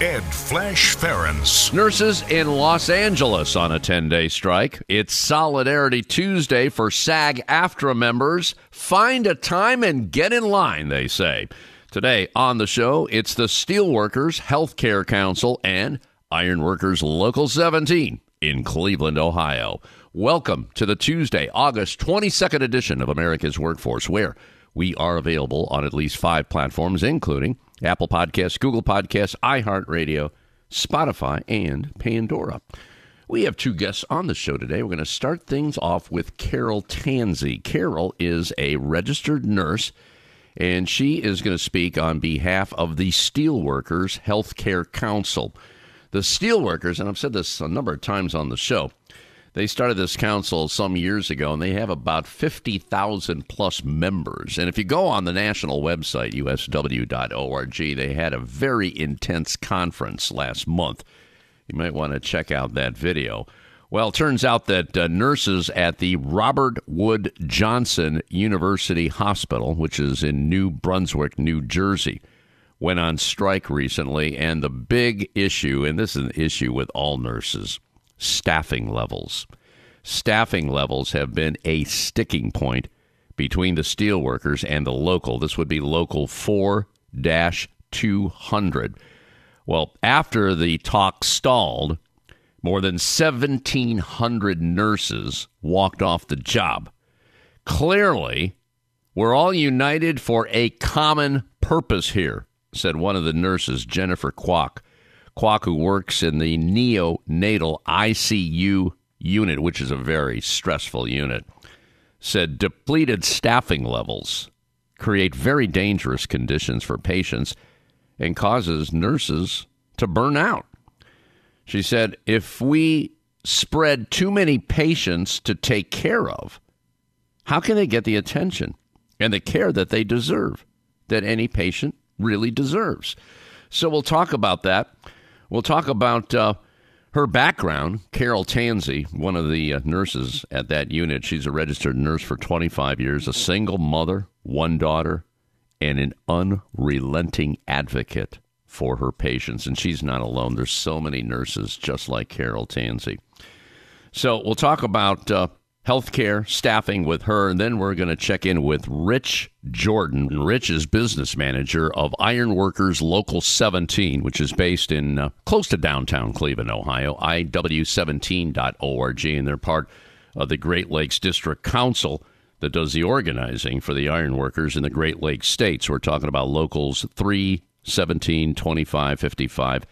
Ed Flash Ferenc. Nurses in Los Angeles on a 10 day strike. It's Solidarity Tuesday for SAG AFTRA members. Find a time and get in line, they say. Today on the show, it's the Steelworkers Healthcare Council and Ironworkers Local 17 in Cleveland, Ohio. Welcome to the Tuesday, August 22nd edition of America's Workforce, where we are available on at least five platforms, including Apple Podcasts, Google Podcasts, iHeartRadio, Spotify, and Pandora. We have two guests on the show today. We're going to start things off with Carol Tanzi. Carol is a registered nurse, and she is going to speak on behalf of the Steelworkers Healthcare Council. The Steelworkers, and I've said this a number of times on the show, they started this council some years ago, and they have about 50,000 plus members. And if you go on the national website, usw.org, they had a very intense conference last month. You might want to check out that video. Well, it turns out that uh, nurses at the Robert Wood Johnson University Hospital, which is in New Brunswick, New Jersey, went on strike recently. And the big issue, and this is an issue with all nurses, staffing levels. Staffing levels have been a sticking point between the steelworkers and the local. This would be local 4 200. Well, after the talk stalled, more than 1,700 nurses walked off the job. Clearly, we're all united for a common purpose here, said one of the nurses, Jennifer Kwok. Kwok, who works in the neonatal ICU unit, which is a very stressful unit, said depleted staffing levels create very dangerous conditions for patients and causes nurses to burn out. She said, if we spread too many patients to take care of, how can they get the attention and the care that they deserve, that any patient really deserves? So we'll talk about that. We'll talk about uh, her background. Carol Tanzi, one of the uh, nurses at that unit, she's a registered nurse for 25 years, a single mother, one daughter, and an unrelenting advocate for her patients. And she's not alone. There's so many nurses just like Carol Tanzi. So we'll talk about uh, healthcare staffing with her, and then we're going to check in with Rich Jordan. Rich is business manager of Ironworkers Local 17, which is based in uh, close to downtown Cleveland, Ohio, iw17.org, and they're part of the Great Lakes District Council that does the organizing for the ironworkers in the Great Lakes states. We're talking about locals 3, 17, 25, 55,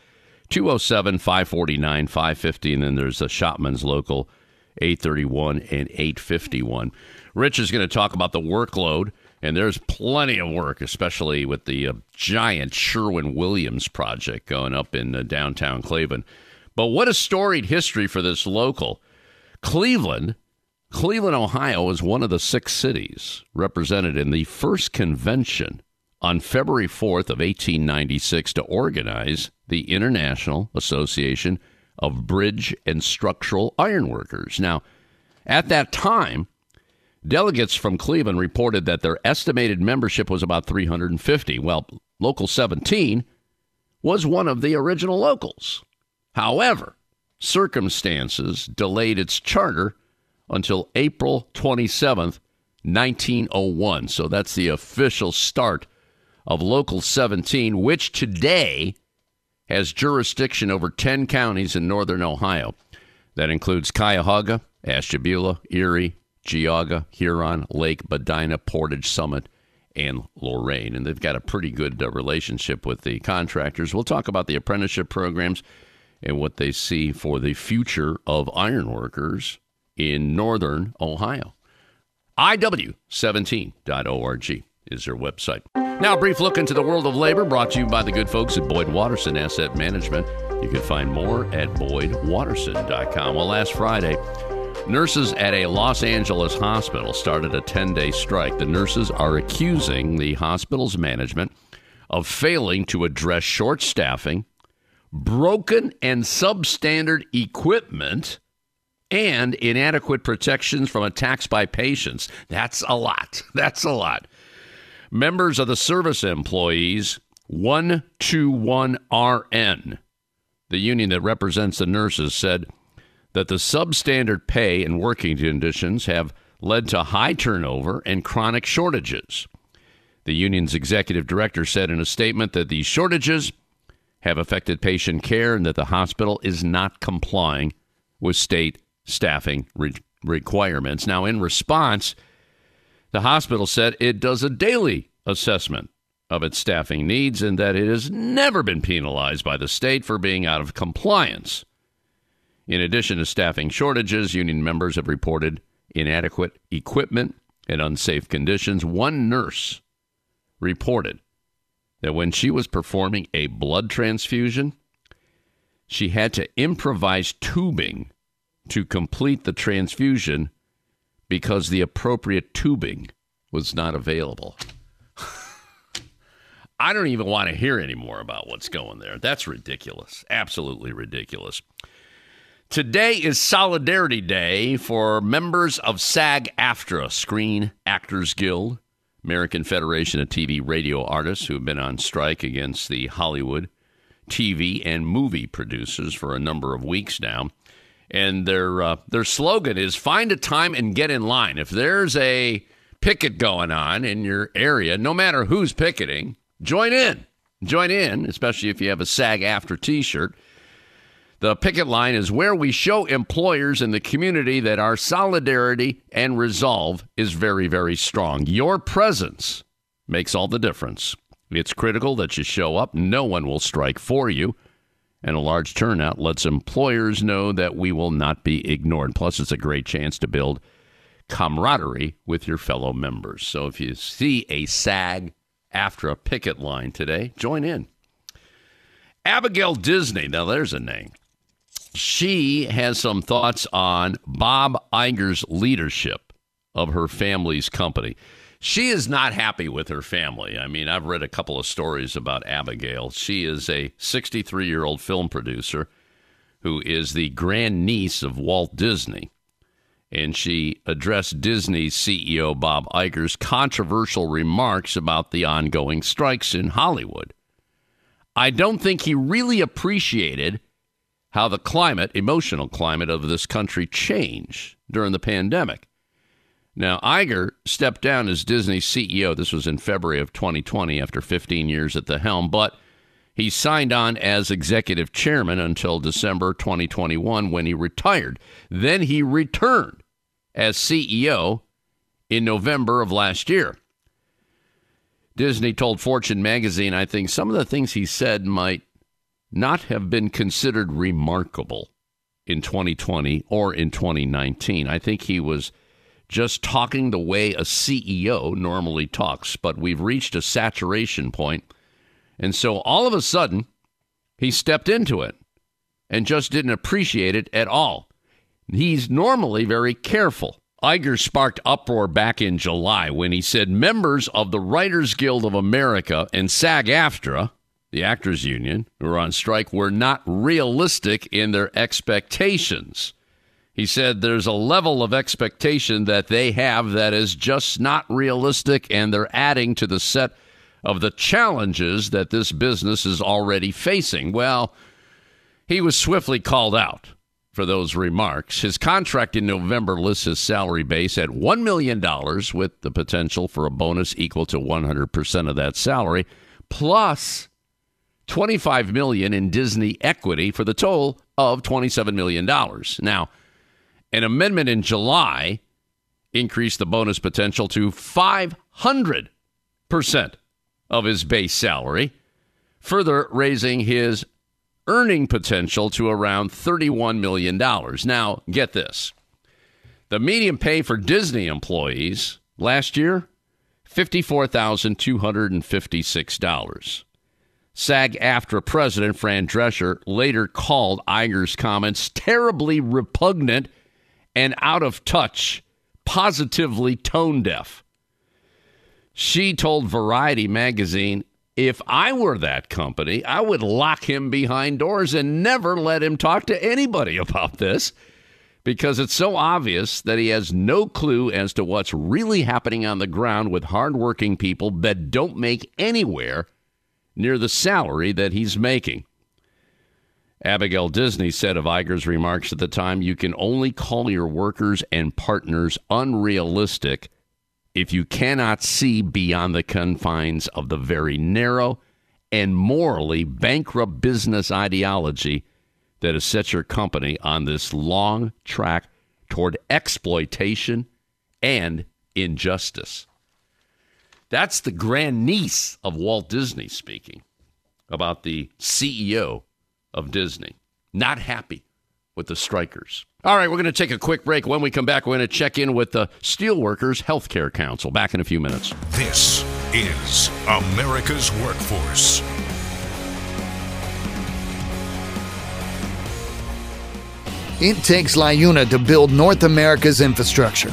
207, 549, 550, and then there's the Shopman's local 831 and 851. Rich is going to talk about the workload, and there's plenty of work, especially with the uh, giant Sherwin Williams project going up in uh, downtown Cleveland. But what a storied history for this local. Cleveland, Cleveland, Ohio is one of the six cities represented in the first convention on February 4th of 1896 to organize the International Association of bridge and structural ironworkers. Now, at that time, delegates from Cleveland reported that their estimated membership was about 350. Well, Local 17 was one of the original locals. However, circumstances delayed its charter until April 27th, 1901. So that's the official start of Local 17, which today has jurisdiction over 10 counties in northern Ohio. That includes Cuyahoga, Ashtabula, Erie, Geauga, Huron, Lake, Medina, Portage, Summit, and Lorain. And they've got a pretty good uh, relationship with the contractors. We'll talk about the apprenticeship programs and what they see for the future of ironworkers in northern Ohio. IW17.org is their website. Now, a brief look into the world of labor brought to you by the good folks at Boyd Watterson Asset Management. You can find more at boydwatterson.com. Well, last Friday, Nurses at a Los Angeles hospital started a 10 day strike. The nurses are accusing the hospital's management of failing to address short staffing, broken and substandard equipment, and inadequate protections from attacks by patients. That's a lot. That's a lot. Members of the service employees 121RN, the union that represents the nurses, said that the substandard pay and working conditions have led to high turnover and chronic shortages. The union's executive director said in a statement that these shortages have affected patient care and that the hospital is not complying with state staffing re- requirements. Now, in response, the hospital said it does a daily assessment of its staffing needs and that it has never been penalized by the state for being out of compliance. In addition to staffing shortages, union members have reported inadequate equipment and unsafe conditions. One nurse reported that when she was performing a blood transfusion, she had to improvise tubing to complete the transfusion because the appropriate tubing was not available. I don't even want to hear any more about what's going there. That's ridiculous. Absolutely ridiculous. Today is Solidarity Day for members of SAG AFTRA, Screen Actors Guild, American Federation of TV Radio Artists, who have been on strike against the Hollywood TV and movie producers for a number of weeks now. And their uh, their slogan is "Find a time and get in line." If there's a picket going on in your area, no matter who's picketing, join in. Join in, especially if you have a SAG AFTRA T-shirt. The picket line is where we show employers in the community that our solidarity and resolve is very, very strong. Your presence makes all the difference. It's critical that you show up. No one will strike for you. And a large turnout lets employers know that we will not be ignored. Plus, it's a great chance to build camaraderie with your fellow members. So if you see a SAG AFTRA picket line today, join in. Abigail Disney, now there's a name she has some thoughts on Bob Iger's leadership of her family's company. She is not happy with her family. I mean, I've read a couple of stories about Abigail. She is a 63 year old film producer who is the grandniece of Walt Disney. And she addressed Disney's CEO Bob Iger's controversial remarks about the ongoing strikes in Hollywood. I don't think he really appreciated how the climate, emotional climate of this country changed during the pandemic. Now, Iger stepped down as Disney CEO. This was in February of 2020 after 15 years at the helm, but he signed on as executive chairman until December 2021 when he retired. Then he returned as CEO in November of last year. Disney told Fortune magazine, I think some of the things he said might not have been considered remarkable in 2020 or in 2019. I think he was just talking the way a CEO normally talks, but we've reached a saturation point. And so all of a sudden, he stepped into it and just didn't appreciate it at all. He's normally very careful. Iger sparked uproar back in July when he said members of the Writers Guild of America and SAG AFTRA the actors union, who are on strike, were not realistic in their expectations. He said there's a level of expectation that they have that is just not realistic, and they're adding to the set of the challenges that this business is already facing. Well, he was swiftly called out for those remarks. His contract in November lists his salary base at $1 million with the potential for a bonus equal to 100% of that salary, plus 25 million in Disney equity for the total of 27 million dollars. Now, an amendment in July increased the bonus potential to 500% of his base salary, further raising his earning potential to around $31 million. Now, get this. The median pay for Disney employees last year, $54,256. SAG AFTRA president Fran Drescher later called Iger's comments terribly repugnant and out of touch, positively tone deaf. She told Variety magazine, if I were that company, I would lock him behind doors and never let him talk to anybody about this because it's so obvious that he has no clue as to what's really happening on the ground with hardworking people that don't make anywhere near the salary that he's making. Abigail Disney said of Iger's remarks at the time, You can only call your workers and partners unrealistic if you cannot see beyond the confines of the very narrow and morally bankrupt business ideology that has set your company on this long track toward exploitation and injustice. That's the grandniece of Walt Disney speaking about the CEO of Disney. Not happy with the strikers. All right, we're going to take a quick break. When we come back, we're going to check in with the Steelworkers Healthcare Council. Back in a few minutes. This is America's Workforce. It takes LiUNA to build North America's infrastructure.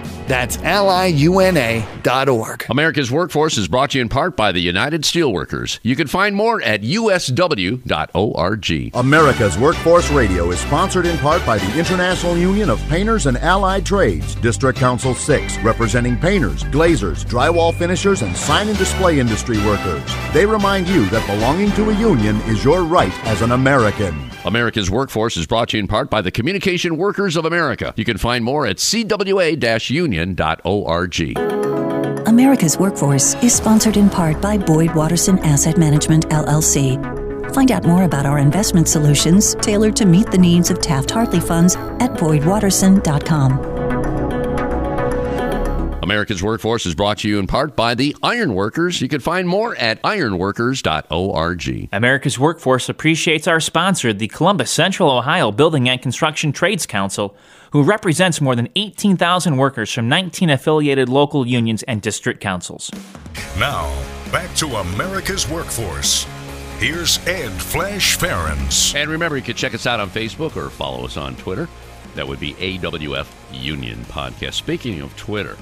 That's liuna.org. America's Workforce is brought to you in part by the United Steelworkers. You can find more at usw.org. America's Workforce Radio is sponsored in part by the International Union of Painters and Allied Trades, District Council 6, representing painters, glazers, drywall finishers, and sign and display industry workers. They remind you that belonging to a union is your right as an American. America's Workforce is brought to you in part by the Communication Workers of America. You can find more at cwa-union.org. America's Workforce is sponsored in part by Boyd Watterson Asset Management, LLC. Find out more about our investment solutions tailored to meet the needs of Taft Hartley funds at boydwatterson.com. America's Workforce is brought to you in part by the Ironworkers. You can find more at ironworkers.org. America's Workforce appreciates our sponsor, the Columbus Central Ohio Building and Construction Trades Council, who represents more than 18,000 workers from 19 affiliated local unions and district councils. Now, back to America's Workforce. Here's Ed Flash Ferenc. And remember, you can check us out on Facebook or follow us on Twitter. That would be AWF Union Podcast. Speaking of Twitter,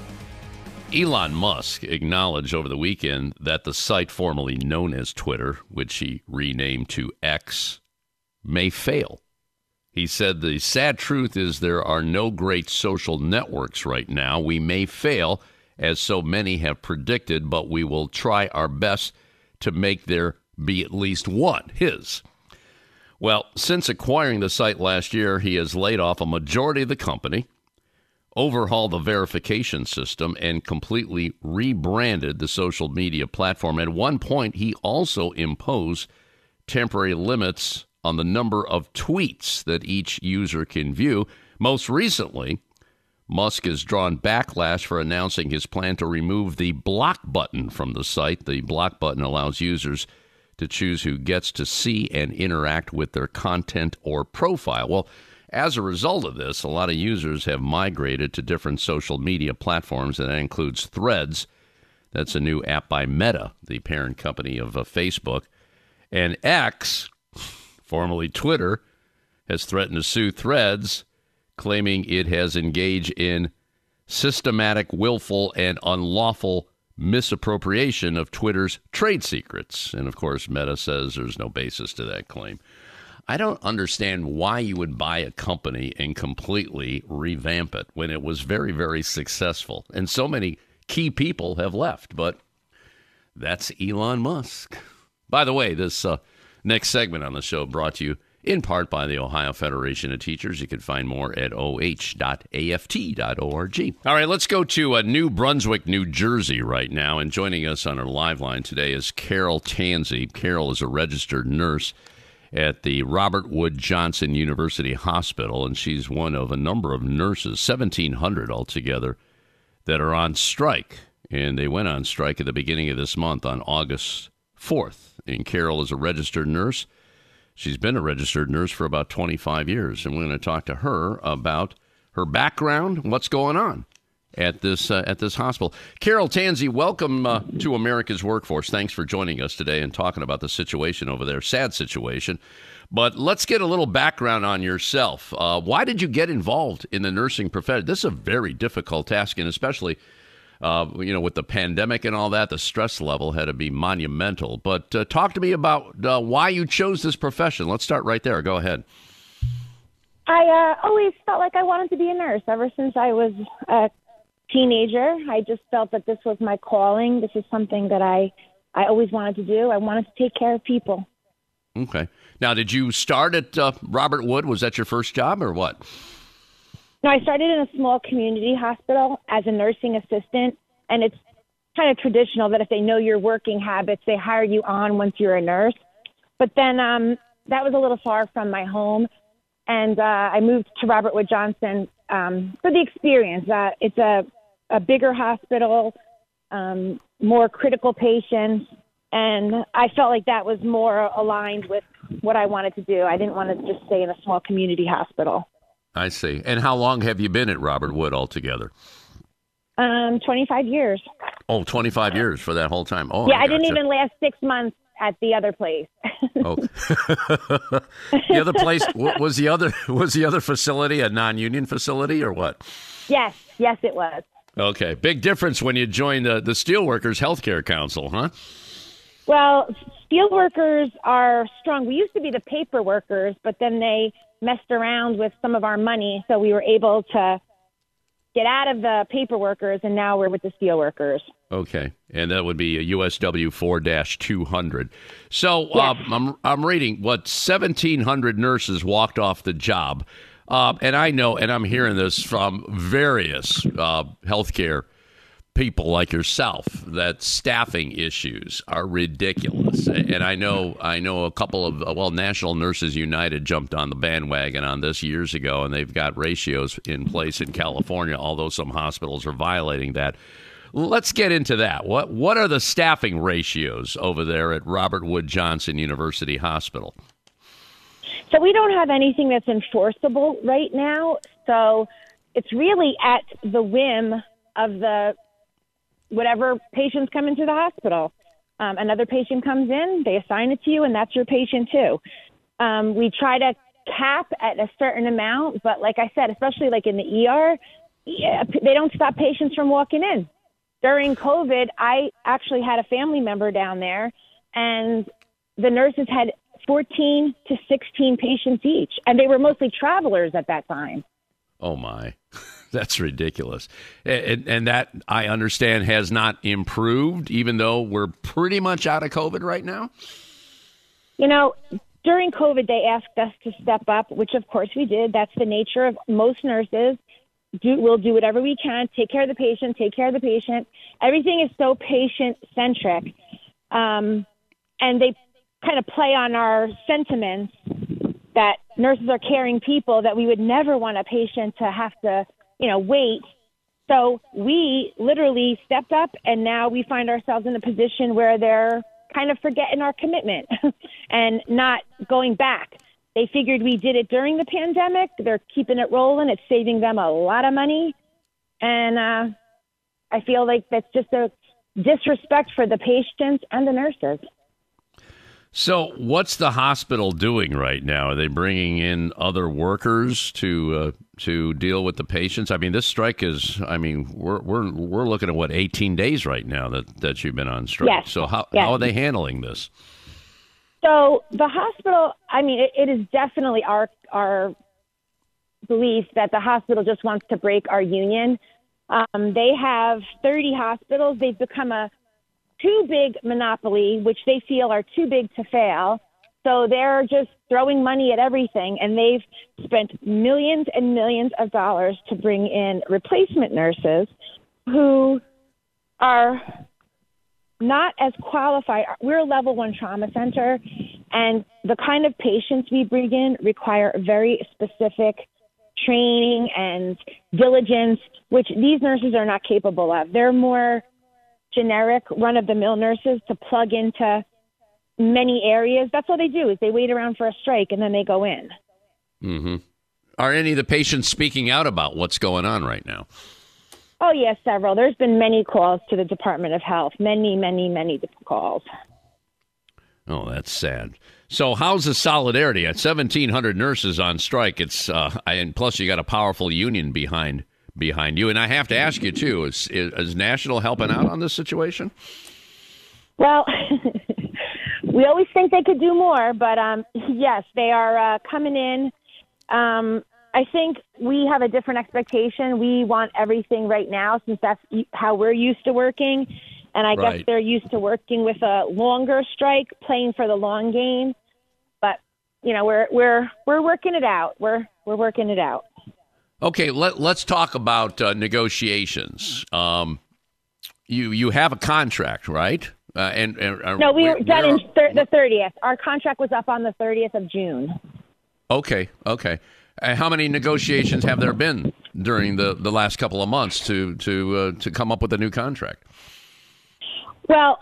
Elon Musk acknowledged over the weekend that the site formerly known as Twitter, which he renamed to X, may fail. He said the sad truth is there are no great social networks right now. We may fail, as so many have predicted, but we will try our best to make there be at least one, his. Well, since acquiring the site last year, he has laid off a majority of the company overhauled the verification system and completely rebranded the social media platform. At one point, he also imposed temporary limits on the number of tweets that each user can view. Most recently, Musk has drawn backlash for announcing his plan to remove the block button from the site. The block button allows users to choose who gets to see and interact with their content or profile. Well, as a result of this, a lot of users have migrated to different social media platforms, and that includes Threads. That's a new app by Meta, the parent company of uh, Facebook. And X, formerly Twitter, has threatened to sue Threads, claiming it has engaged in systematic, willful, and unlawful misappropriation of Twitter's trade secrets. And of course, Meta says there's no basis to that claim. I don't understand why you would buy a company and completely revamp it when it was very, very successful. And so many key people have left, but that's Elon Musk. By the way, this uh, next segment on the show brought to you in part by the Ohio Federation of Teachers. You can find more at oh.aft.org. All right, let's go to uh, New Brunswick, New Jersey right now. And joining us on our live line today is Carol Tanzi. Carol is a registered nurse at the Robert Wood Johnson University Hospital, and she's one of a number of nurses, 1,700 altogether, that are on strike. And they went on strike at the beginning of this month on August 4th. And Carol is a registered nurse. She's been a registered nurse for about 25 years. And we're going to talk to her about her background, what's going on at this uh, at this hospital. Carol Tanzi, welcome uh, to America's Workforce. Thanks for joining us today and talking about the situation over there. Sad situation. But let's get a little background on yourself. Uh, why did you get involved in the nursing profession? This is a very difficult task, and especially, uh, you know, with the pandemic and all that, the stress level had to be monumental. But uh, talk to me about uh, why you chose this profession. Let's start right there. Go ahead. I uh, always felt like I wanted to be a nurse ever since I was a teenager. I just felt that this was my calling. This is something that I I always wanted to do. I wanted to take care of people. Okay. Now, did you start at uh, Robert Wood? Was that your first job or what? No, I started in a small community hospital as a nursing assistant, and it's kind of traditional that if they know your working habits, they hire you on once you're a nurse. But then um, that was a little far from my home, and uh, I moved to Robert Wood Johnson um, for the experience. Uh, it's a, a bigger hospital, um, more critical patients, and I felt like that was more aligned with what I wanted to do. I didn't want to just stay in a small community hospital. I see. And how long have you been at Robert Wood altogether? Um, 25 years. Oh, 25 years for that whole time. Oh, yeah, I, I didn't even last six months at the other place. oh, the other place was the other was the other facility a non-union facility or what? Yes, yes, it was. Okay, big difference when you join the the Steelworkers Healthcare Council, huh? Well, steelworkers are strong. We used to be the paper workers, but then they messed around with some of our money, so we were able to get out of the paper workers, and now we're with the steel workers. Okay, and that would be a USW four two hundred. So yes. uh, I'm I'm reading what seventeen hundred nurses walked off the job, uh, and I know, and I'm hearing this from various uh, healthcare people like yourself that staffing issues are ridiculous. And I know I know a couple of well National Nurses United jumped on the bandwagon on this years ago and they've got ratios in place in California although some hospitals are violating that. Let's get into that. What what are the staffing ratios over there at Robert Wood Johnson University Hospital? So we don't have anything that's enforceable right now. So it's really at the whim of the whatever patients come into the hospital. Um, another patient comes in, they assign it to you, and that's your patient too. Um, we try to cap at a certain amount, but like I said, especially like in the ER, they don't stop patients from walking in. During COVID, I actually had a family member down there, and the nurses had 14 to 16 patients each, and they were mostly travelers at that time. Oh my. That's ridiculous. And, and, that, I understand, has not improved, even though we're pretty much out of COVID right now? You know, during COVID, they asked us to step up, which of course we did. That's the nature of most nurses. Do, we'll do whatever we can, take care of the patient, take care of the patient. Everything is so patient centric. Um, and they kind of play on our sentiments that nurses are caring people that we would never want a patient to have to you know, wait. So we literally stepped up, and now we find ourselves in a position where they're kind of forgetting our commitment and not going back. They figured we did it during the pandemic. They're keeping it rolling. It's saving them a lot of money. And uh, I feel like that's just a disrespect for the patients and the nurses. So, what's the hospital doing right now? Are they bringing in other workers to uh, to deal with the patients? I mean, this strike is. I mean, we're we're we're looking at what 18 days right now that that you've been on strike. Yes. So, how yes. how are they handling this? So, the hospital. I mean, it, it is definitely our our belief that the hospital just wants to break our union. Um, they have 30 hospitals. They've become a too big monopoly, which they feel are too big to fail. So they're just throwing money at everything, and they've spent millions and millions of dollars to bring in replacement nurses who are not as qualified. We're a level one trauma center, and the kind of patients we bring in require very specific training and diligence, which these nurses are not capable of. They're more generic run of the mill nurses to plug into many areas. That's all they do is they wait around for a strike and then they go in. Mm-hmm. Are any of the patients speaking out about what's going on right now? Oh yes, several. There's been many calls to the Department of Health. Many, many, many calls. Oh, that's sad. So, how's the solidarity at 1,700 nurses on strike? It's uh, and plus you got a powerful union behind behind you. And I have to ask you too: is is, is National helping out on this situation? Well, we always think they could do more, but um, yes, they are uh, coming in. Um, I think we have a different expectation. We want everything right now since that's how we're used to working. And I right. guess they're used to working with a longer strike, playing for the long game. But you know, we're we're we're working it out. We're we're working it out. Okay, let, let's talk about uh, negotiations. Um, you you have a contract, right? Uh, and, and uh, no, we were done in thir- the thirtieth. Our contract was up on the thirtieth of June. Okay, okay. How many negotiations have there been during the, the last couple of months to to uh, to come up with a new contract? Well,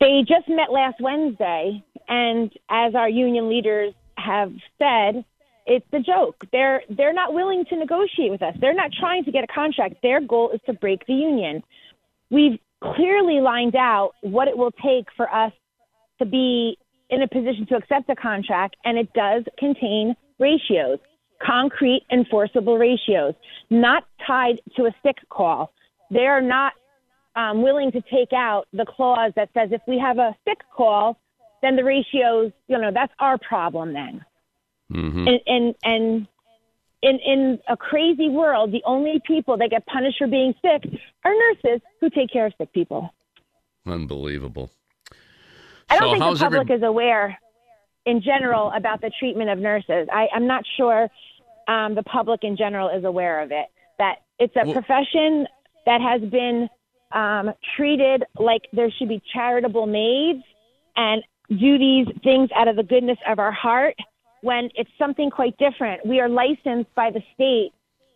they just met last Wednesday, and as our union leaders have said, it's a joke. They're they're not willing to negotiate with us. They're not trying to get a contract. Their goal is to break the union. We've clearly lined out what it will take for us to be in a position to accept a contract, and it does contain ratios concrete enforceable ratios, not tied to a sick call. They are not um, willing to take out the clause that says if we have a sick call, then the ratios, you know, that's our problem then. Mm-hmm. And, and, and in, in a crazy world, the only people that get punished for being sick are nurses who take care of sick people. Unbelievable. I don't so think the public every... is aware in general about the treatment of nurses. I, I'm not sure um, the public in general is aware of it. That it's a well, profession that has been um, treated like there should be charitable maids and do these things out of the goodness of our heart when it's something quite different. We are licensed by the state,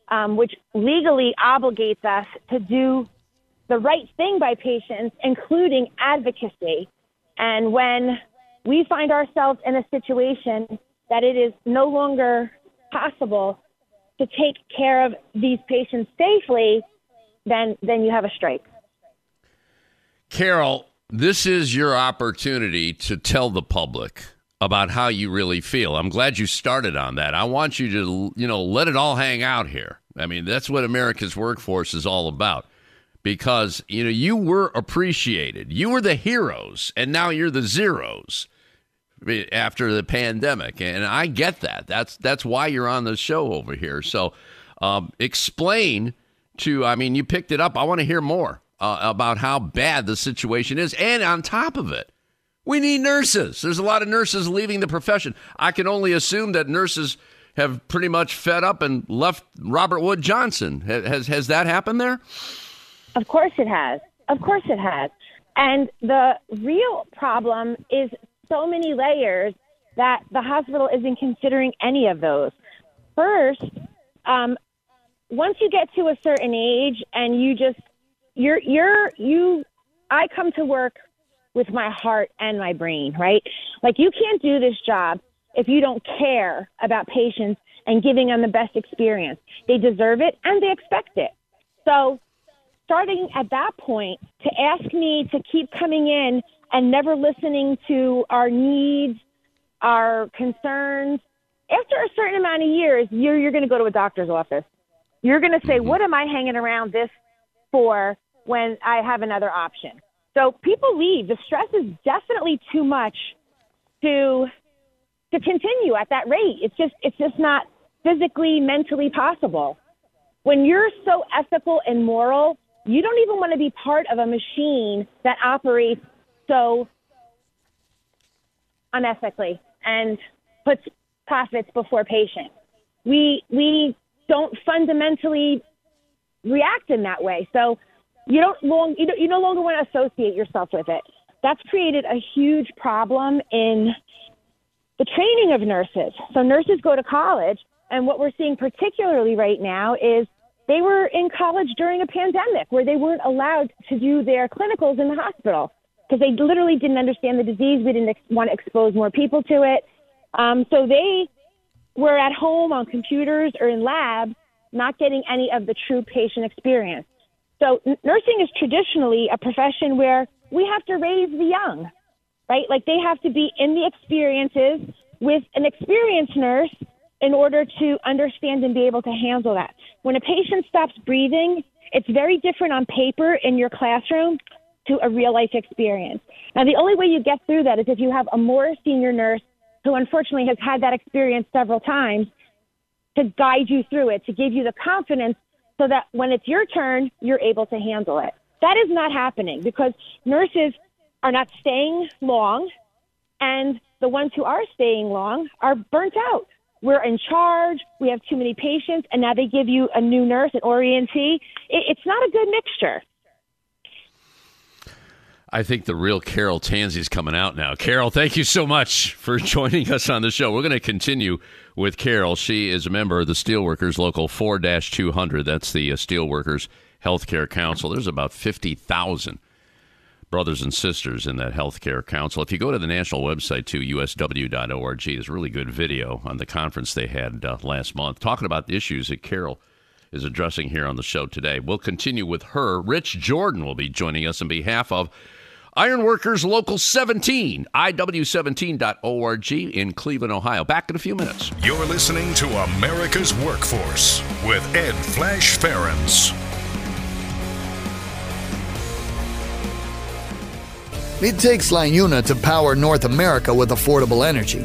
um, which legally obligates us to do the right thing by patients, including advocacy. And when we find ourselves in a situation that it is no longer possible to take care of these patients safely, then then you have a strike. Carol, this is your opportunity to tell the public about how you really feel. I'm glad you started on that. I want you to, you know, let it all hang out here. I mean, that's what America's workforce is all about. Because, you know, you were appreciated. You were the heroes, and now you're the zeros after the pandemic, and I get that. That's that's why you're on the show over here. So, um, explain to. I mean, you picked it up. I want to hear more uh, about how bad the situation is, and on top of it, we need nurses. There's a lot of nurses leaving the profession. I can only assume that nurses have pretty much fed up and left Robert Wood Johnson. Has has that happened there? Of course it has. Of course it has. And the real problem is so many layers that the hospital isn't considering any of those. First, um, once you get to a certain age and you just you're you're you I come to work with my heart and my brain, right? Like you can't do this job if you don't care about patients and giving them the best experience. They deserve it and they expect it. So, starting at that point to ask me to keep coming in and never listening to our needs, our concerns. After a certain amount of years, you're, you're going to go to a doctor's office. You're going to say, mm-hmm. What am I hanging around this for when I have another option? So people leave. The stress is definitely too much to to continue at that rate. It's just it's just not physically, mentally possible. When you're so ethical and moral, you don't even want to be part of a machine that operates so unethically and puts profits before patients. We we don't fundamentally react in that way. So you don't long you, don't, you no longer want to associate yourself with it. That's created a huge problem in the training of nurses. So nurses go to college, and what we're seeing particularly right now is they were in college during a pandemic where they weren't allowed to do their clinicals in the hospital. because they literally didn't understand the disease. We didn't ex- want to expose more people to it. Um, so they were at home on computers or in labs, not getting any of the true patient experience. So nursing is traditionally a profession where we have to raise the young, right? Like they have to be in the experiences with an experienced nurse in order to understand and be able to handle that. When a patient stops breathing, it's very different on paper in your classroom to a real life experience. Now, the only way you get through that is if you have a more senior nurse who unfortunately has had that experience several times to guide you through it, to give you the confidence so that when it's your turn, you're able to handle it. That is not happening because nurses are not staying long, and the ones who are staying long are burnt out. We're in charge, we have too many patients, and now they give you a new nurse, an orientee. It, it's not a good mixture. I think the real Carol Tanzi is coming out now. Carol, thank you so much for joining us on the show. We're going to continue with Carol. She is a member of the Steelworkers Local 4 200. That's the uh, Steelworkers Healthcare Council. There's about 50,000 brothers and sisters in that healthcare council. If you go to the national website to usw.org, there's a really good video on the conference they had uh, last month talking about the issues that Carol is addressing here on the show today. We'll continue with her. Rich Jordan will be joining us on behalf of Ironworkers Local 17, IW17.org in Cleveland, Ohio. Back in a few minutes. You're listening to America's Workforce with Ed Flash Ferenc. It takes LiUNA to power North America with affordable energy.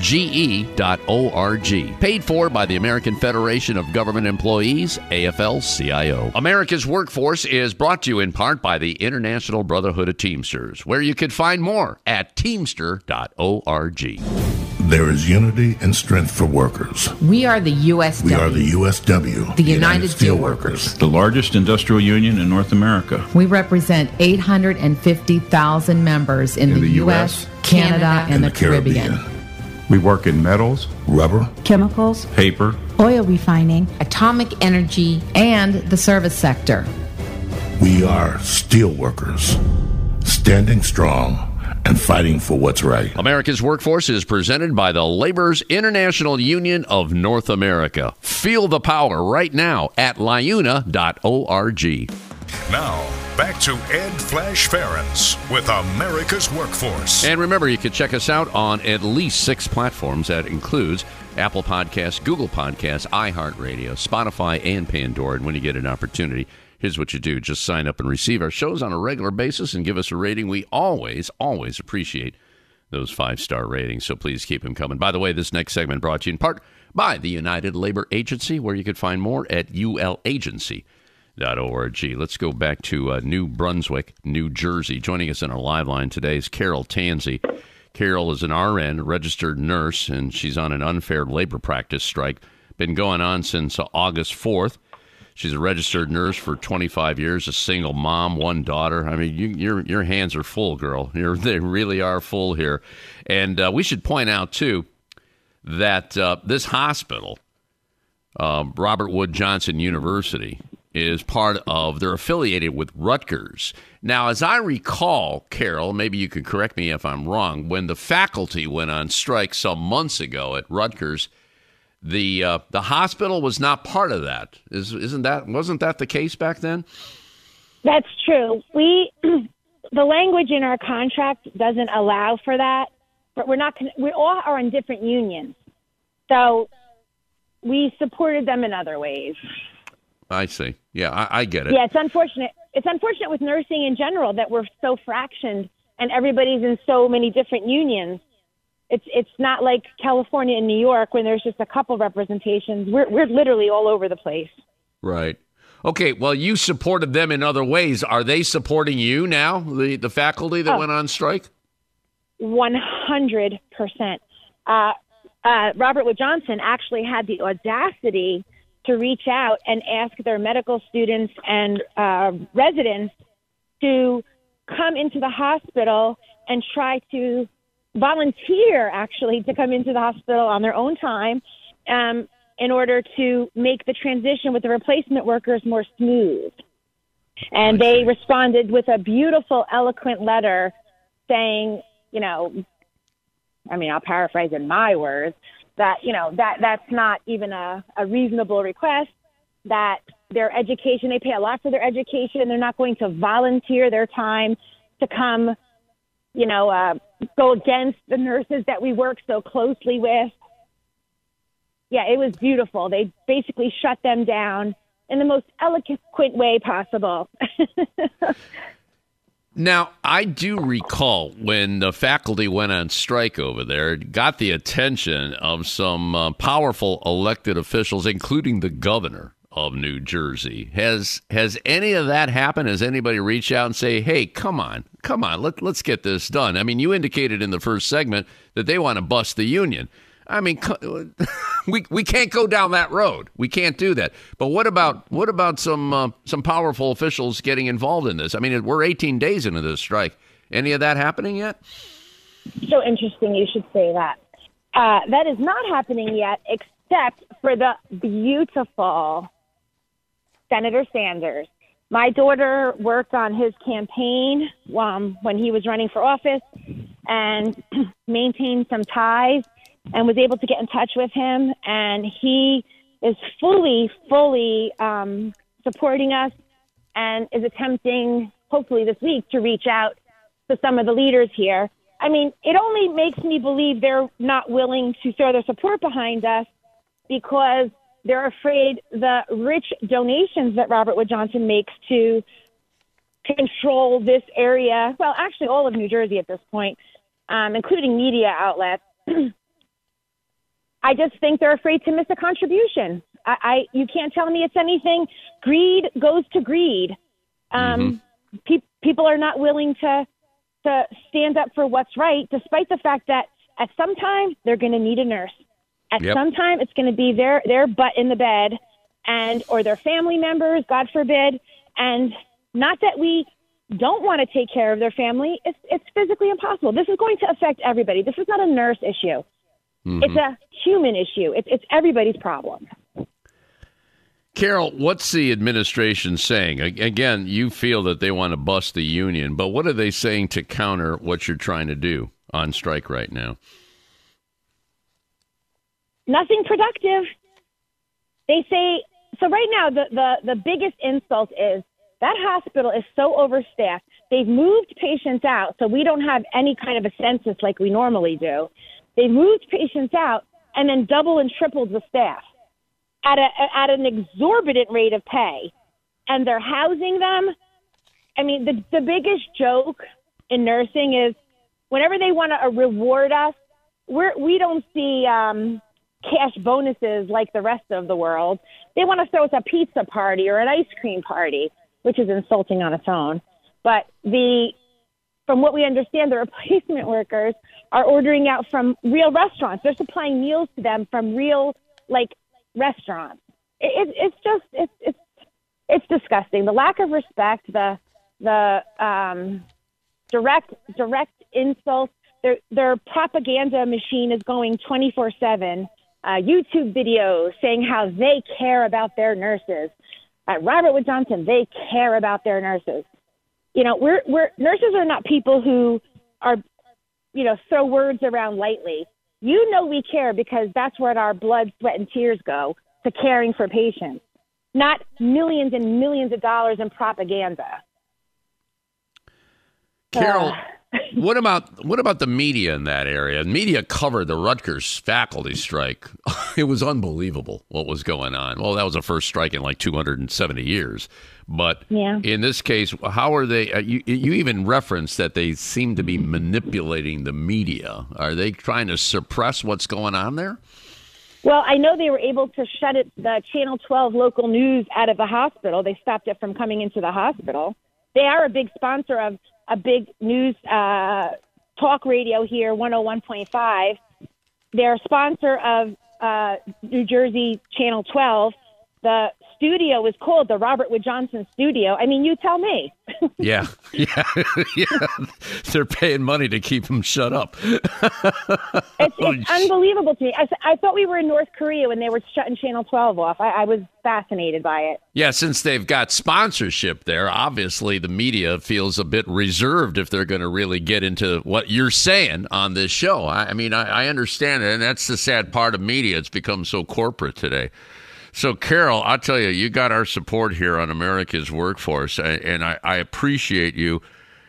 ge.org. Paid for by the American Federation of Government Employees, AFL CIO. America's Workforce is brought to you in part by the International Brotherhood of Teamsters, where you can find more at teamster.org. There is unity and strength for workers. We are the USW. We are the USW. The, United, United Steelworkers. The largest industrial union in North America. We represent 850,000 members in, in the, the, U.S., Canada, Canada and, and, the, the Caribbean. Caribbean. We work in metals, rubber, chemicals, paper, oil refining, atomic energy, and the service sector. We are steel workers, standing strong and fighting for what's right. America's Workforce is presented by the Laborers International Union of North America. Feel the power right now at liuna.org. Now, back to Ed Flash Ferenc with America's Workforce. And remember, you can check us out on at least six platforms. That includes Apple Podcasts, Google Podcasts, iHeartRadio, Spotify, and Pandora. And when you get an opportunity, here's what you do just sign up and receive our shows on a regular basis and give us a rating. We always, always appreciate those five star ratings. So please keep them coming. By the way, this next segment brought to you in part by the United Labor Agency, where you can find more at ulagency.com org. Let's go back to uh, New Brunswick, New Jersey. Joining us on our live line today is Carol Tanzi. Carol is an RN, registered nurse, and she's on an unfair labor practice strike. Been going on since August 4th. She's a registered nurse for 25 years, a single mom, one daughter. I mean, you, your your hands are full, girl. You're, they really are full here. And uh, we should point out too that uh, this hospital, uh, Robert Wood Johnson University, is part of, they're affiliated with Rutgers. Now, as I recall, Carol, maybe you can correct me if I'm wrong, when the faculty went on strike some months ago at Rutgers, the uh, the hospital was not part of that. Is, isn't that wasn't that the case back then? That's true. We the language in our contract doesn't allow for that, but we're not. We all are in different unions. So we supported them in other ways. I see. Yeah, I, I get it. Yeah, it's unfortunate. It's unfortunate with nursing in general that we're so fractioned and everybody's in so many different unions. It's it's not like California and New York when there's just a couple representations. We're we're literally all over the place. Right. Okay. Well, you supported them in other ways. Are they supporting you now? The the faculty that Oh. went on strike. One hundred percent. Uh, Robert Wood Johnson actually had the audacity to reach out and ask their medical students and uh, residents to come into the hospital and try to volunteer, actually, to come into the hospital on their own time um, in order to make the transition with the replacement workers more smooth. And they responded with a beautiful, eloquent letter saying, you know, I mean, I'll paraphrase in my words that you know that that's not even a, a reasonable request. That their education, they pay a lot for their education, they're not going to volunteer their time to come, you know, uh, go against the nurses that we work so closely with. Yeah, it was beautiful. They basically shut them down in the most eloquent way possible. Now, I do recall when the faculty went on strike over there, it got the attention of some uh, powerful elected officials, including the governor of New Jersey. Has has any of that happened? Has anybody reached out and say, "Hey, come on, come on, let, let's get this done"? I mean, you indicated in the first segment that they want to bust the union. I mean, we we can't go down that road. We can't do that. But what about what about some uh, some powerful officials getting involved in this? I mean, we're 18 days into this strike. Any of that happening yet? so interesting you should say that. Uh, that is not happening yet, except for the beautiful Senator Sanders. My daughter worked on his campaign um, when he was running for office and maintained some ties and was able to get in touch with him. And he is fully, fully um, supporting us and is attempting, hopefully this week, to reach out to some of the leaders here. I mean, it only makes me believe they're not willing to throw their support behind us because they're afraid the rich donations that Robert Wood Johnson makes to control this area, well, actually all of New Jersey at this point, um, including media outlets. I just think they're afraid to miss a contribution. I, I you can't tell me it's anything. Greed goes to greed. Um, pe- people are not willing to to stand up for what's right, despite the fact that at some time they're going to need a nurse. At Yep. some time, it's going to be their their butt in the bed, and or their family members, God forbid. And not that we don't want to take care of their family. It's it's physically impossible. This is going to affect everybody. This is not a nurse issue. Mm-hmm. It's a human issue. It's it's everybody's problem. Carol, what's the administration saying? Again, you feel that they want to bust the union, but what are they saying to counter what you're trying to do on strike right now? nothing productive. They say so right now the, the, the biggest insult is that hospital is so overstaffed. They've moved patients out, so we don't have any kind of a census like we normally do. They moved patients out and then double and tripled the staff at a at an exorbitant rate of pay. And they're housing them. I mean, the the biggest joke in nursing is whenever they want to reward us, we're we don't see um, cash bonuses like the rest of the world. They want to throw us a pizza party or an ice cream party, which is insulting on its own. But the from what we understand, the replacement workers are ordering out from real restaurants. They're supplying meals to them from real like restaurants. It, it, it's just it's it's it's disgusting. The lack of respect, the the um, direct direct insults. Their their propaganda machine is going twenty four seven. Uh, YouTube videos saying how they care about their nurses. Uh, Robert Wood Johnson, they care about their nurses. You know, we're we're nurses are not people who are, you know, throw words around lightly. You know, we care because that's where our blood, sweat, and tears go to caring for patients, not millions and millions of dollars in propaganda. Carol, Uh, what about what about the media in that area? Media covered the Rutgers faculty strike. it was unbelievable what was going on. Well, that was the first strike in like 270 years. But yeah. in this case, how are they? Uh, you, you even referenced that they seem to be manipulating the media. Are they trying to suppress what's going on there? Well, I know they were able to shut it, the Channel 12 local news out of the hospital. They stopped it from coming into the hospital. They are a big sponsor of a big news uh, talk radio here, 101.5. They're a sponsor of uh, New Jersey Channel 12. The studio is called the Robert Wood Johnson Studio. I mean, you tell me. yeah, yeah, yeah. They're paying money to keep them shut up. it's, it's unbelievable to me. I, I, thought we were in North Korea when they were shutting Channel 12 off. I, I was fascinated by it. Yeah, since they've got sponsorship there, obviously the media feels a bit reserved if they're going to really get into what you're saying on this show. I, I mean, I, I understand it, and that's the sad part of media. It's become so corporate today. So, Carol, I'll tell you, you got our support here on America's Workforce, and I, I appreciate you,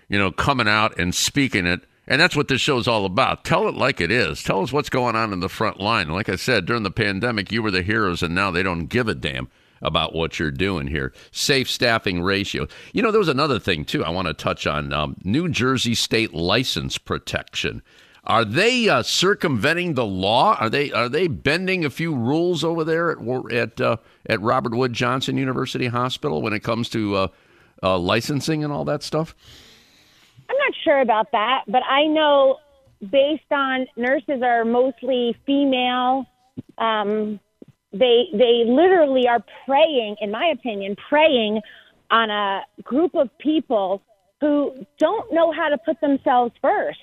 you know, coming out and speaking it. And that's what this show is all about. Tell it like it is. Tell us what's going on in the front line. Like I said, during the pandemic, you were the heroes, and now they don't give a damn about what you're doing here. Safe staffing ratio. You know, there was another thing, too, I want to touch on um, New Jersey state license protection. Are they uh, circumventing the law? Are they are they bending a few rules over there at at uh, at Robert Wood Johnson University Hospital when it comes to uh, uh, licensing and all that stuff? I'm not sure about that, but I know based on nurses are mostly female. Um, they they literally are preying, in my opinion, preying on a group of people who don't know how to put themselves first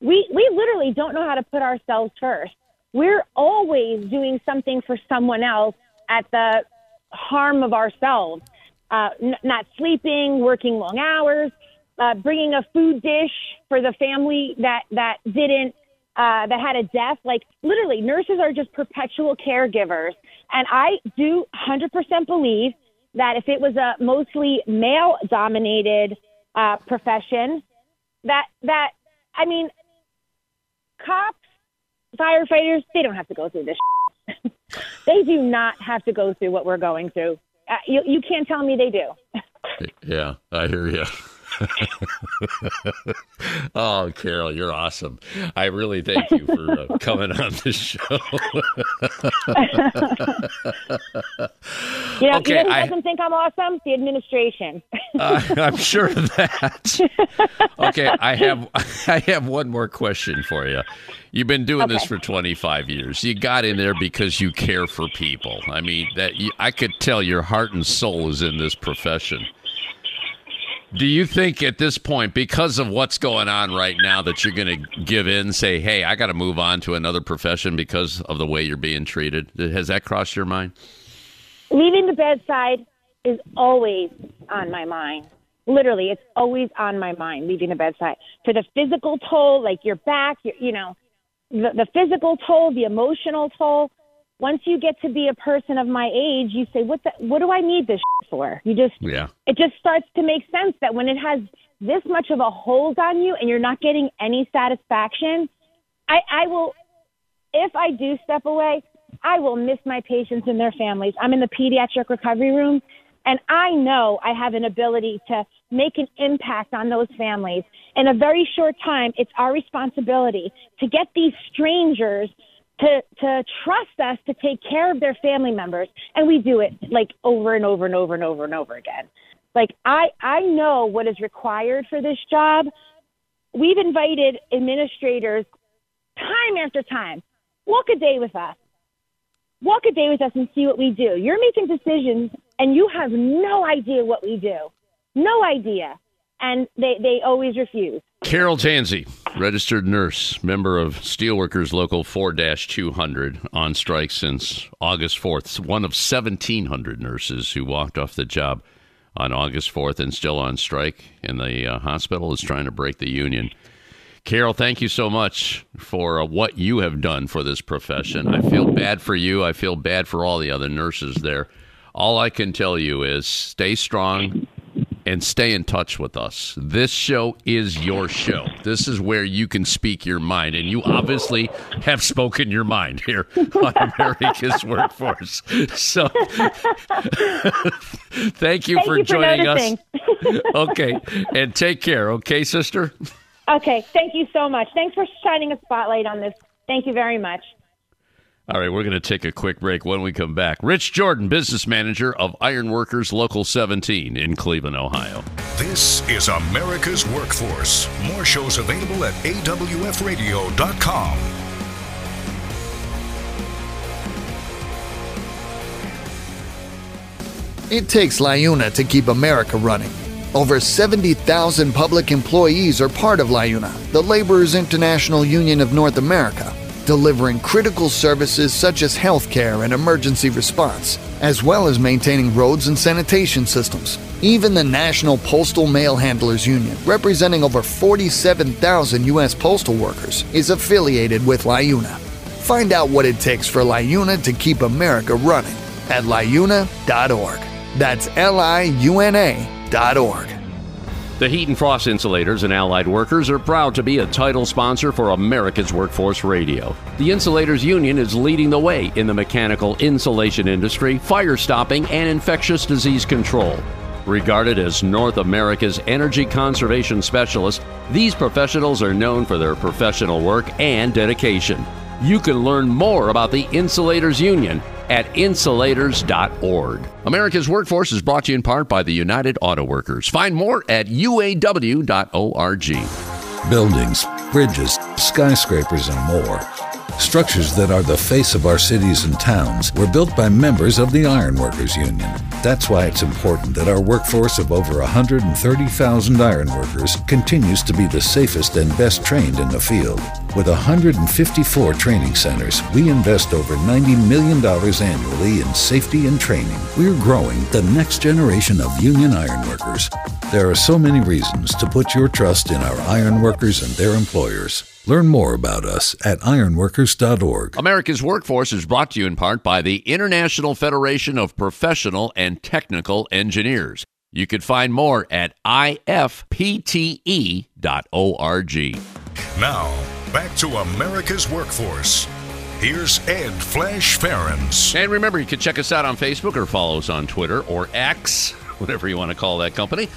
we we literally don't know how to put ourselves first. We're always doing something for someone else at the harm of ourselves. Uh, n- not sleeping, working long hours, uh, bringing a food dish for the family that that didn't uh, that had a death. Like literally, nurses are just perpetual caregivers, and I do 100% believe that if it was a mostly male-dominated uh, profession, that that I mean, cops, firefighters, they don't have to go through this. they do not have to go through what we're going through. Uh, you, you can't tell me they do. yeah, I hear you. oh, Carol, you're awesome. I really thank you for uh, coming on this show. you know, okay, you who doesn't think I'm awesome? The administration. uh, I'm sure of that. okay, I have I have one more question for you. You've been doing okay. this for 25 years. You got in there because you care for people. I mean, that you, I could tell your heart and soul is in this profession. Do you think at this point, because of what's going on right now, that you're going to give in, say, "Hey, I got to move on to another profession because of the way you're being treated"? Has that crossed your mind? Leaving the bedside is always on my mind. Literally, it's always on my mind. Leaving the bedside for the physical toll, like your back, your, you know, the, the physical toll, the emotional toll once you get to be a person of my age, you say, "What the, What do I need this for?" You just, yeah. It just starts to make sense that when it has this much of a hold on you and you're not getting any satisfaction, I, I will. If I do step away, I will miss my patients and their families. I'm in the pediatric recovery room, and I know I have an ability to make an impact on those families. In a very short time, it's our responsibility to get these strangers to to trust us to take care of their family members and we do it like over and over and over and over and over again. Like i i know what is required for this job. We've invited administrators time after time. Walk a day with us. Walk a day with us and see what we do. You're making decisions and you have no idea what we do. No idea. And they they always refuse. Carol Tanzi, registered nurse, member of Steelworkers Local 4 200, on strike since August 4th. One of 1,700 nurses who walked off the job on August 4th and still on strike in the uh, hospital is trying to break the union. Carol, thank you so much for uh, what you have done for this profession. I feel bad for you. I feel bad for all the other nurses there. All I can tell you is stay strong, and stay in touch with us. This show is your show. This is where you can speak your mind, and you obviously have spoken your mind here on America's Workforce. So, thank you Thank for you joining noticing. us. Okay, and take care. Okay, sister. Okay, thank you so much. Thanks for shining a spotlight on this. Thank you very much. All right, we're going to take a quick break when we come back. Rich Jordan, business manager of Ironworkers Local 17 in Cleveland, Ohio. This is America's Workforce. More shows available at awfradio.com. It takes LIUNA to keep America running. Over 70,000 public employees are part of LIUNA, the Laborers International Union of North America, delivering critical services such as healthcare and emergency response, as well as maintaining roads and sanitation systems. Even the National Postal Mail Handlers Union, representing over 47,000 U.S. postal workers, is affiliated with LIUNA. Find out what it takes for LIUNA to keep America running at liuna.org. That's L I U N A dot org. The Heat and Frost Insulators and Allied Workers are proud to be a title sponsor for America's Workforce Radio. The Insulators Union is leading the way in the mechanical insulation industry, fire stopping, and infectious disease control. Regarded as North America's energy conservation specialists, these professionals are known for their professional work and dedication. You can learn more about the Insulators Union at insulators.org. America's Workforce is brought to you in part by the United Auto Workers. Find more at uaw.org. Buildings, bridges, skyscrapers, and more. Structures that are the face of our cities and towns were built by members of the Ironworkers Union. That's why it's important that our workforce of over 130,000 ironworkers continues to be the safest and best trained in the field. With 154 training centers, we invest over $90 million annually in safety and training. We're growing the next generation of union ironworkers. There are so many reasons to put your trust in our ironworkers and their employers. Learn more about us at ironworkers.org. America's Workforce is brought to you in part by the International Federation of Professional and Technical Engineers. You can find more at ifpte.org. Now, back to America's Workforce. Here's Ed Flash Ferenc. And remember, you can check us out on Facebook or follow us on Twitter or X, whatever you want to call that company.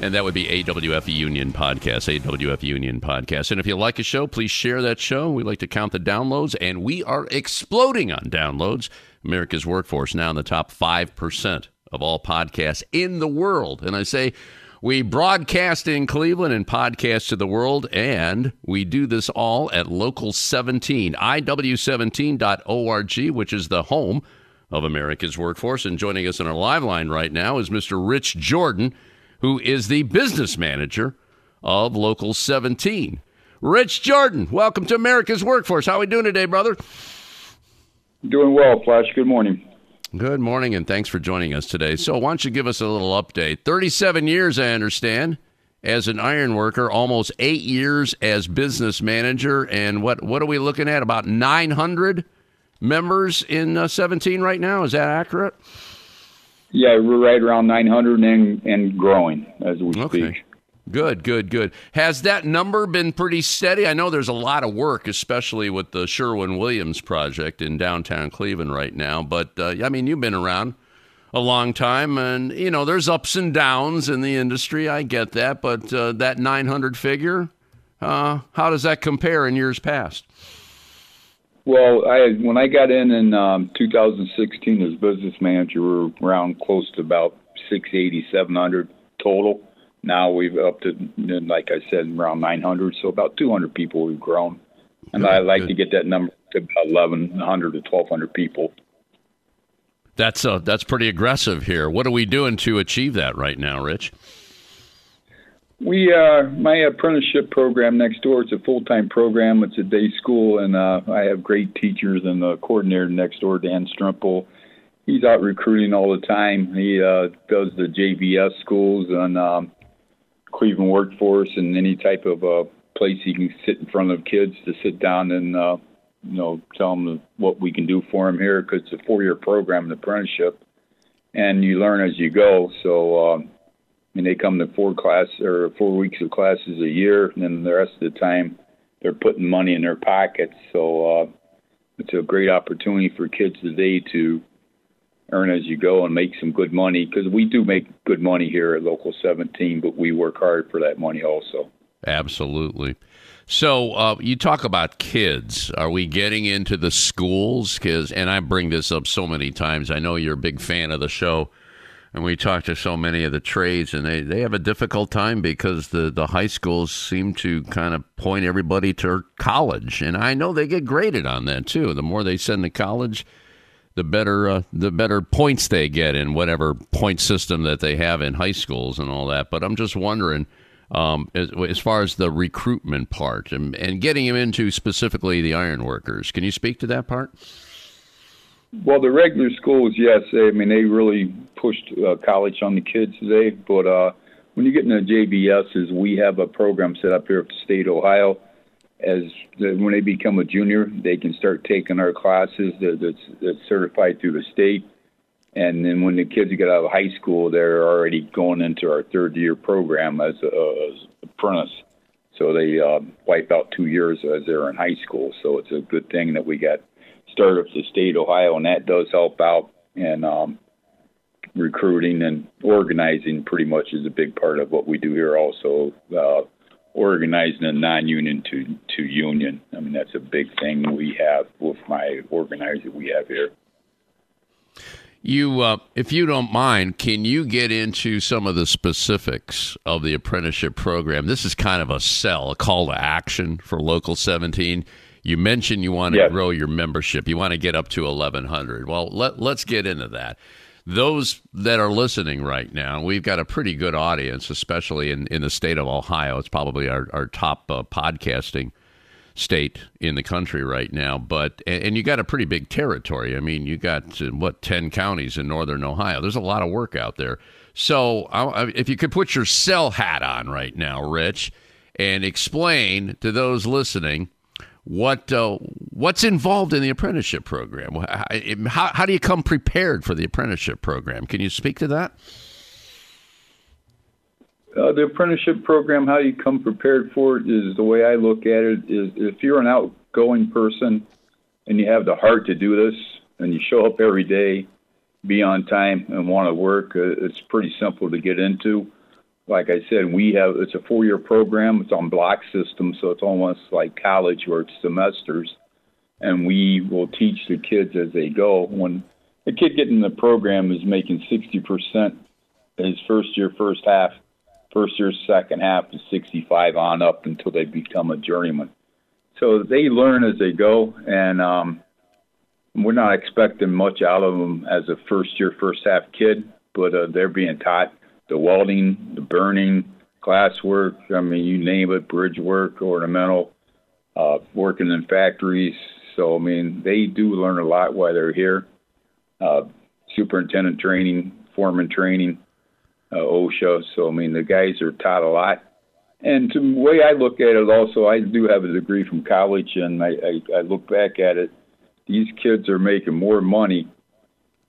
And that would be AWF Union Podcast, AWF Union Podcast. And if you like a show, please share that show. We like to count the downloads, and we are exploding on downloads. America's Workforce now in the top 5% of all podcasts in the world. And I say, we broadcast in Cleveland and podcast to the world, and we do this all at Local 17, IW17.org, which is the home of America's Workforce. And joining us on our live line right now is Mr. Rich Jordan, who is the business manager of Local 17. Rich Jordan, welcome to America's Workforce. How are we doing today, brother? Doing well, Flash. Good morning. Good morning, and thanks for joining us today. So, why don't you give us a little update? 37 years, I understand, as an iron worker, almost eight years as business manager, and what, what are we looking at? About 900 members in uh, 17 right now? Is that accurate? Yeah, we're right around 900 and, and growing as we Okay. speak. Good, good, good. Has that number been pretty steady? I know there's a lot of work, especially with the Sherwin Williams project in downtown Cleveland right now. But uh, I mean, you've been around a long time, and you know there's ups and downs in the industry. I get that, but uh, that 900 figure, uh, how does that compare in years past? Well, I when I got in in um, 2016 as business manager, we were around close to about 680, 700 total. Now we've up to, like I said, around 900. So about 200 people we've grown, and Good, I like good. to get that number to about 1100 to 1200 people. That's uh, that's pretty aggressive here. What are we doing to achieve that right now, Rich? We uh, my apprenticeship program next door. It's a full time program. It's a day school, and uh, I have great teachers. And the coordinator next door, Dan Strumple, he's out recruiting all the time. He uh, does the JVS schools and um, Cleveland workforce, and any type of uh, place he can sit in front of kids to sit down and uh, you know tell them what we can do for them here because it's a four year program, an apprenticeship, and you learn as you go. So. Uh, and they come to four class or four weeks of classes a year, and then the rest of the time they're putting money in their pockets. So uh, it's a great opportunity for kids today to earn as you go and make some good money because we do make good money here at Local 17, but we work hard for that money also. Absolutely. So uh, you talk about kids. Are we getting into the schools? Because, and I bring this up so many times. I know you're a big fan of the show, and we talk to so many of the trades, and they, they have a difficult time because the the high schools seem to kind of point everybody to college, and I know they get graded on that too. The more they send to college, the better uh, the better points they get in whatever point system that they have in high schools and all that. But I'm just wondering, um, as, as, far as the recruitment part and, and getting them into specifically the ironworkers, can you speak to that part? Well, the regular schools, yes. They, I mean, they really pushed uh, college on the kids today. But uh, when you get into JVSs, we have a program set up here at the state of Ohio as the, when they become a junior, they can start taking our classes that, that's, that's certified through the state. And then when the kids get out of high school, they're already going into our third year program as a as apprentice. So they uh, wipe out two years as they're in high school. So it's a good thing that we got with the state Ohio, and that does help out. And um, recruiting and organizing pretty much is a big part of what we do here. Also, uh, organizing a non-union to to union. I mean, that's a big thing we have with my organizer we have here. You, uh, if you don't mind, can you get into some of the specifics of the apprenticeship program? This is kind of a sell, a call to action for Local 17. You mentioned you want to yes. grow your membership. You want to get up to 1,100. Well, let, let's get into that those that are listening right now, we've got a pretty good audience, especially in, in the state of Ohio. It's probably our, our top uh, podcasting state in the country right now. But and, and, you got a pretty big territory. I mean, you got uh, what ten counties in northern Ohio. There's a lot of work out there. So I, if you could put your sell hat on right now, Rich, and explain to those listening what uh, what's involved in the apprenticeship program? How, how do you come prepared for the apprenticeship program? Can you speak to that? Uh, the apprenticeship program, how you come prepared for it, is the way I look at it. Is if you're an outgoing person and you have the heart to do this, and you show up every day, be on time, and want to work, uh, it's pretty simple to get into like I said, we have it's a four year program. It's on block system, so it's almost like college where it's semesters, and we will teach the kids as they go. When a kid getting the program is making sixty percent his first year, first half, first year, second half is sixty five on up until they become a journeyman. So they learn as they go, and um, we're not expecting much out of them as a first year, first half kid, but uh, they're being taught the welding, the burning, glass work. I mean, you name it, bridge work, ornamental, uh, working in factories. So, I mean, they do learn a lot while they're here. Uh, superintendent training, foreman training, uh, OSHA. So, I mean, the guys are taught a lot. And the way I look at it, also, I do have a degree from college, and I, I, I look back at it. These kids are making more money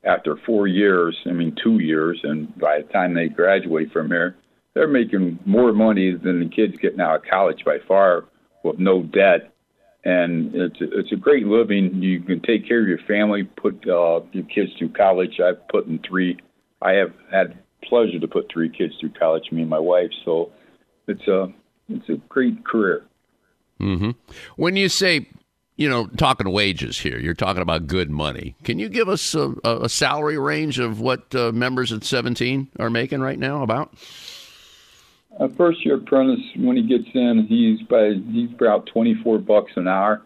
after four years, I mean, two years, and by the time they graduate from here, they're making more money than the kids getting out of college by far with no debt. And it's a, it's a great living. You can take care of your family, put uh, your kids through college. I've put in three. I have had pleasure to put three kids through college, me and my wife. So it's a it's a great career. Mm-hmm. When you say you know, talking wages here. You're talking about good money. Can you give us a, a salary range of what uh, members at 17 are making right now? About a first year apprentice when he gets in, he's by he's about 24 bucks an hour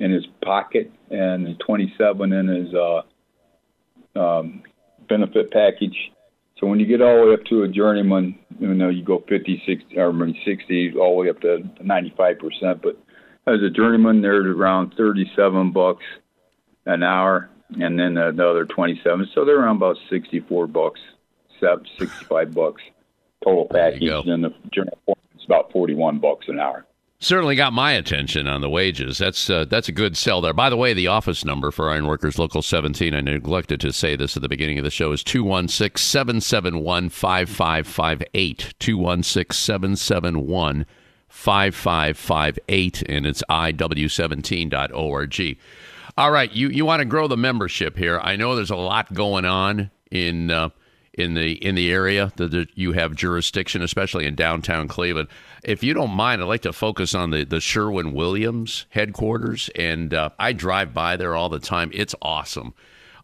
in his pocket and 27 in his uh, um, benefit package. So when you get all the way up to a journeyman, you know, you go 50, 60, or 60, all the way up to 95 percent, but as a journeyman, they're around 37 bucks an hour, and then another 27. So they're around about 64 bucks, 65 bucks total package. And the journeyman is about 41 bucks an hour. Certainly got my attention on the wages. That's uh, that's a good sell there. By the way, the office number for Ironworkers Local 17, I neglected to say this at the beginning of the show, is 216 771 5558. 216 771 5558, and it's iw17.org. All right, you, you want to grow the membership here. I know there's a lot going on in. Uh, in the in the area that you have jurisdiction, especially in downtown Cleveland. If you don't mind, I'd like to focus on the the Sherwin Williams headquarters, and uh, I drive by there all the time. It's awesome.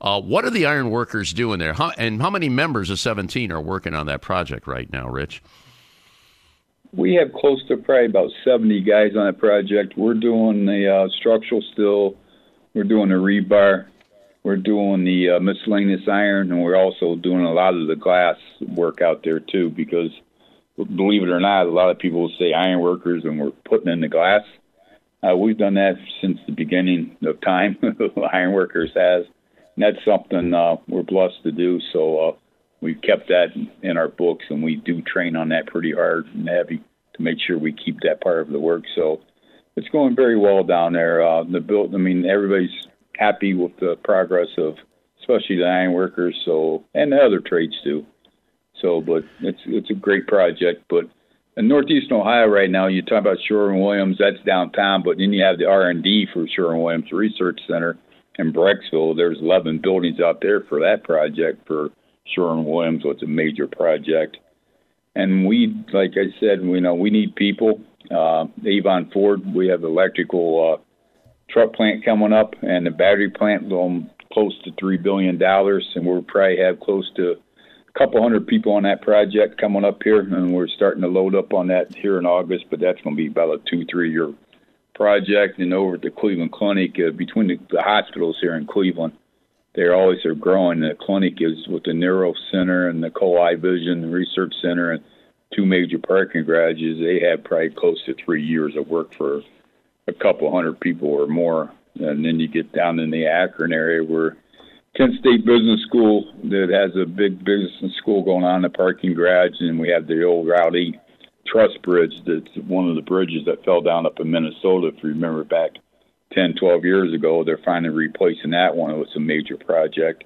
Uh, what are the iron workers doing there? How, and how many members of 17 are working on that project right now, Rich? We have close to probably about 70 guys on that project. We're doing the uh, structural steel, we're doing the rebar, we're doing the uh, miscellaneous iron, and we're also doing a lot of the glass work out there too. Because believe it or not, a lot of people say iron workers, and we're putting in the glass. Uh, we've done that since the beginning of time. iron workers has, and that's something uh, we're blessed to do. So uh, we've kept that in our books, and we do train on that pretty hard and heavy to make sure we keep that part of the work. So it's going very well down there. Uh, the build, I mean, everybody's happy with the progress of especially the iron workers so and the other trades too. So but it's it's a great project. But in northeastern Ohio right now you talk about Sherwin Williams, that's downtown, but then you have the R and D for Sherwin Williams Research Center in Brecksville. There's eleven buildings out there for that project for Sherwin Williams, it's a major project. And we, like I said, we know we need people. Uh, Avon Ford, we have electrical uh, truck plant coming up and the battery plant going close to three billion dollars, and we'll probably have close to a couple hundred people on that project coming up here, and we're starting to load up on that here in August. But that's going to be about a two three year project. And over at the Cleveland Clinic, uh, between the, the hospitals here in Cleveland, they always are growing. The clinic is with the Neuro Center and the Cole Eye Vision Research Center and two major parking garages. They have probably close to three years of work for a couple hundred people or more. And then you get down in the Akron area where Kent State Business School that has a big business school going on the parking garage, and we have the old Route 8 Truss Bridge that's one of the bridges that fell down up in Minnesota. If you remember back 10, 12 years ago, they're finally replacing that one. It was a major project.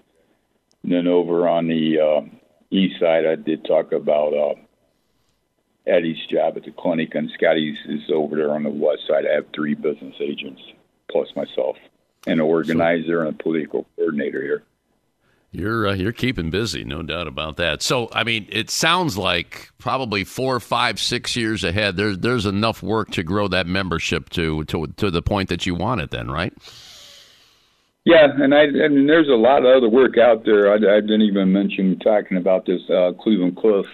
And then over on the uh, east side, I did talk about uh, Eddie's job at the clinic, and Scotty's is over there on the west side. I have three business agents plus myself, an organizer and a political coordinator here. You're uh, you're keeping busy, no doubt about that. So, I mean, it sounds like probably four, five, six years ahead. There's there's enough work to grow that membership to to to the point that you want it. Then, right? Yeah, and I and there's a lot of other work out there. I, I didn't even mention talking about this uh, Cleveland Cliff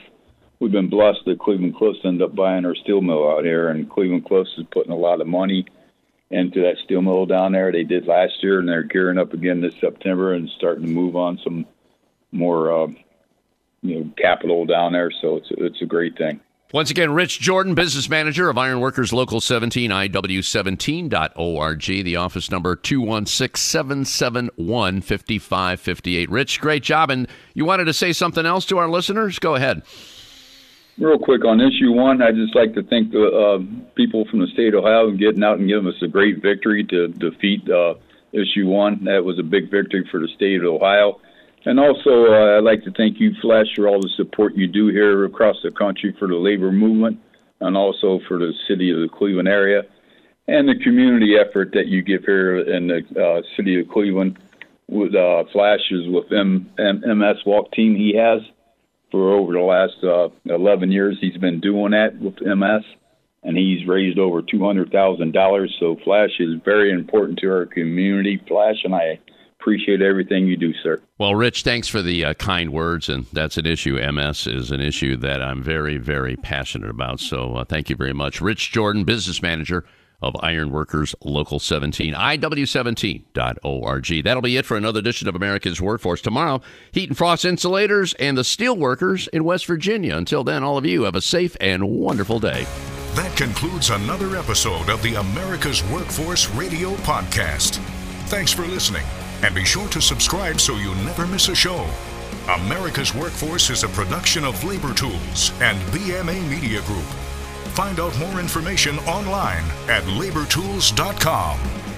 we've been blessed that Cleveland Cliffs ended up buying our steel mill out here, and Cleveland Cliffs is putting a lot of money into that steel mill down there. They did last year, and they're gearing up again this September and starting to move on some more, uh, you know, capital down there. So it's it's a great thing. Once again, Rich Jordan, business manager of Ironworkers Local 17, IW17.org. The office number 216 771 5558. Rich, great job. And you wanted to say something else to our listeners? Go ahead. Real quick on issue one, I'd just like to thank the uh, people from the state of Ohio and getting out and giving us a great victory to defeat uh, issue one. That was a big victory for the state of Ohio. And also, uh, I'd like to thank you, Flash, for all the support you do here across the country for the labor movement and also for the city of the Cleveland area and the community effort that you give here in the uh, city of Cleveland with uh, Flashes with M- M- MS Walk team he has for over the last uh, 11 years. He's been doing that with MS, and he's raised over $200,000. So Flash is very important to our community. Flash, and I appreciate everything you do, sir. Well, Rich, thanks for the uh, kind words, and that's an issue. MS is an issue that I'm very, very passionate about. So uh, thank you very much. Rich Jordan, business manager of Ironworkers Local 17, IW17.org. That'll be it for another edition of America's Workforce. Tomorrow, Heat and Frost Insulators and the Steelworkers in West Virginia. Until then, all of you have a safe and wonderful day. That concludes another episode of the America's Workforce Radio Podcast. Thanks for listening, and be sure to subscribe so you never miss a show. America's Workforce is a production of Labor Tools and BMA Media Group. Find out more information online at labortools.com.